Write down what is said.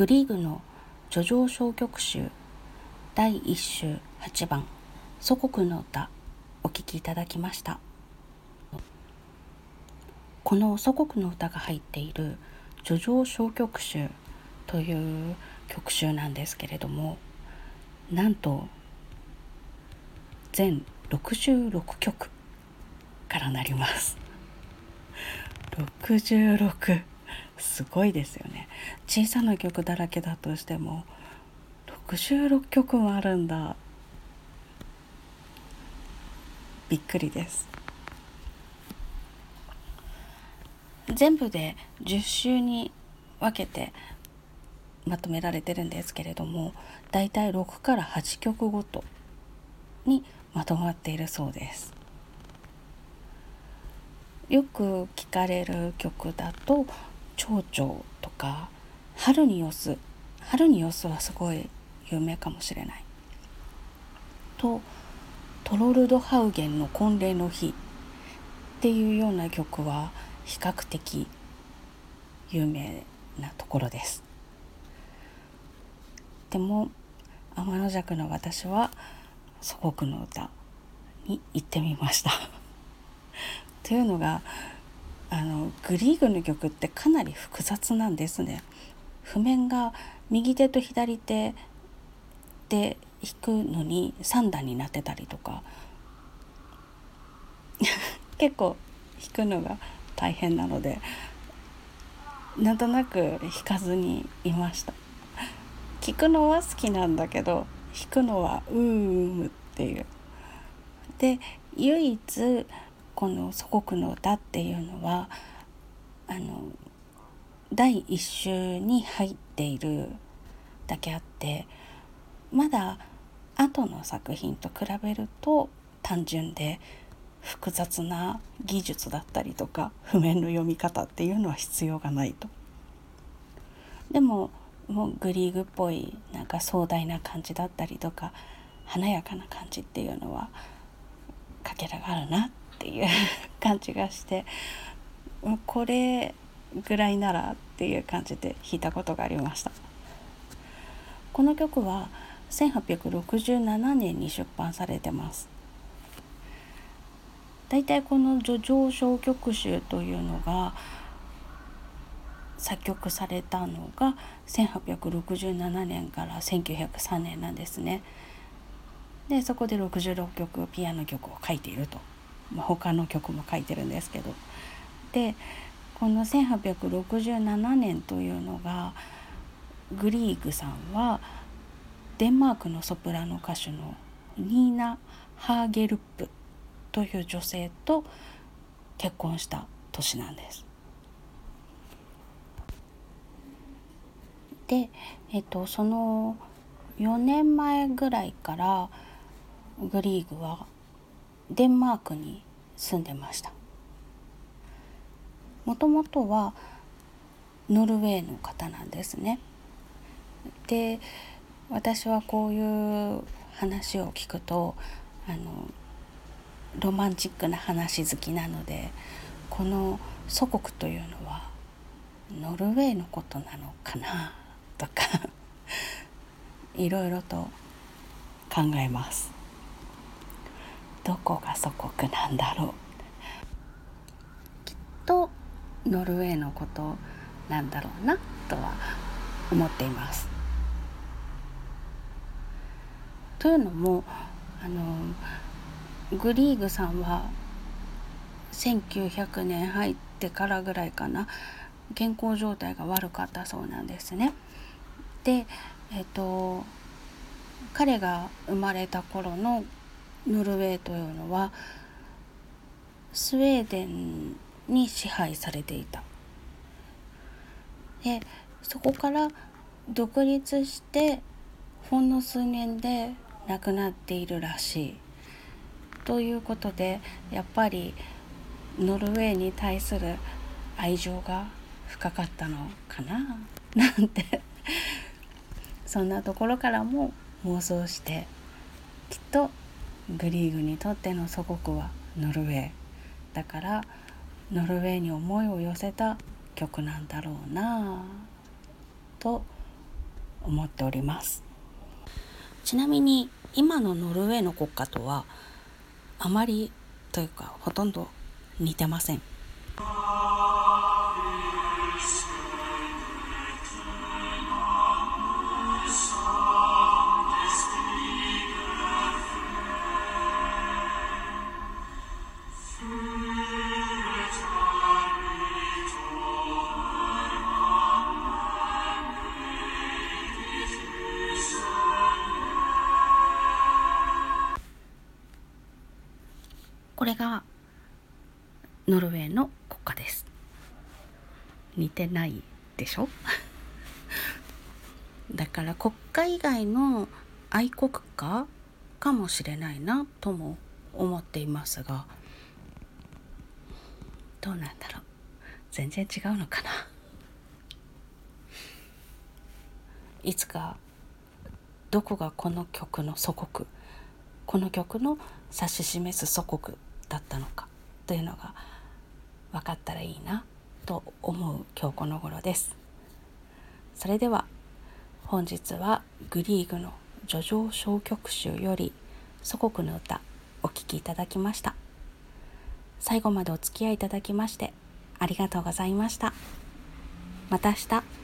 グリーグの叙情小曲集第1週8番「祖国の歌」お聴きいただきました。この祖国の歌が入っている叙情小曲集という曲集なんですけれどもなんと全66曲からなります。66すごいですよね。小さな曲だらけだとしても66曲もあるんだ。びっくりです。全部で10週に分けてまとめられてるんですけれどもだいたい6から8曲ごとにまとまっているそうです。よく聞かれる曲だと「蝶々」とか「春によす」「春によす」はすごい有名かもしれない。と「トロルドハウゲンの婚礼の日」っていうような曲は比較的有名なところです。でも天の弱の私は祖国の歌に行ってみました。というのがあのグリーグの曲ってかなり複雑なんですね。譜面が右手と左手で弾くのに3段になってたりとか。結構弾くのが大変なのでなんとなく弾かずにいました。聞くのは好きなんだけど弾くのはうーむっていう。で唯一この「祖国の歌」っていうのはあの第一週に入っているだけあってまだ後の作品と比べると単純で複雑な技術だったりとか譜面の読み方っていうのは必要がないと。でももうグリーグっぽいなんか壮大な感じだったりとか華やかな感じっていうのはかけらがあるなっていう感じがしてこれぐらいならっていう感じで弾いたことがありました。この曲は1867年に出版されてます。だいたいこの「叙情小曲集」というのが作曲されたのが1867年から1903年なんですね。でそこで66曲ピアノ曲を書いていると。まあ、他の曲も書いてるんですけどでこの1867年というのがグリーグさんはデンマークのソプラノ歌手のニーナ・ハーゲルップという女性と結婚した年なんです。で、えっと、その4年前ぐらいからグリーグはデンマークに住んでましたもともとはノルウェーの方なんですねで私はこういう話を聞くとあのロマンチックな話好きなのでこの祖国というのはノルウェーのことなのかなとか いろいろと考えます。どこが祖国なんだろう？きっとノルウェーのことなんだろうなとは思っています。というのもあのグリーグさんは1900年入ってからぐらいかな健康状態が悪かったそうなんですね。でえっと彼が生まれた頃のノルウェーというのはスウェーデンに支配されていた。でそこから独立してほんの数年で亡くなっているらしい。ということでやっぱりノルウェーに対する愛情が深かったのかななんてそんなところからも妄想してきっとグリーグにとっての祖国はノルウェー。だからノルウェーに思いを寄せた曲なんだろうなと思っております。ちなみに今のノルウェーの国歌とはあまりというかほとんど似てません。似てないでしょ？だから国家以外の愛国家かもしれないなとも思っていますがどうなんだろう？全然違うのかな？いつかどこがこの曲の祖国この曲の指し示す祖国だったのかというのが分かったらいいな。と思う今日この頃ですそれでは本日はグリーグの「叙情小曲集」より「祖国の歌」お聴きいただきました最後までお付き合いいただきましてありがとうございましたまた明日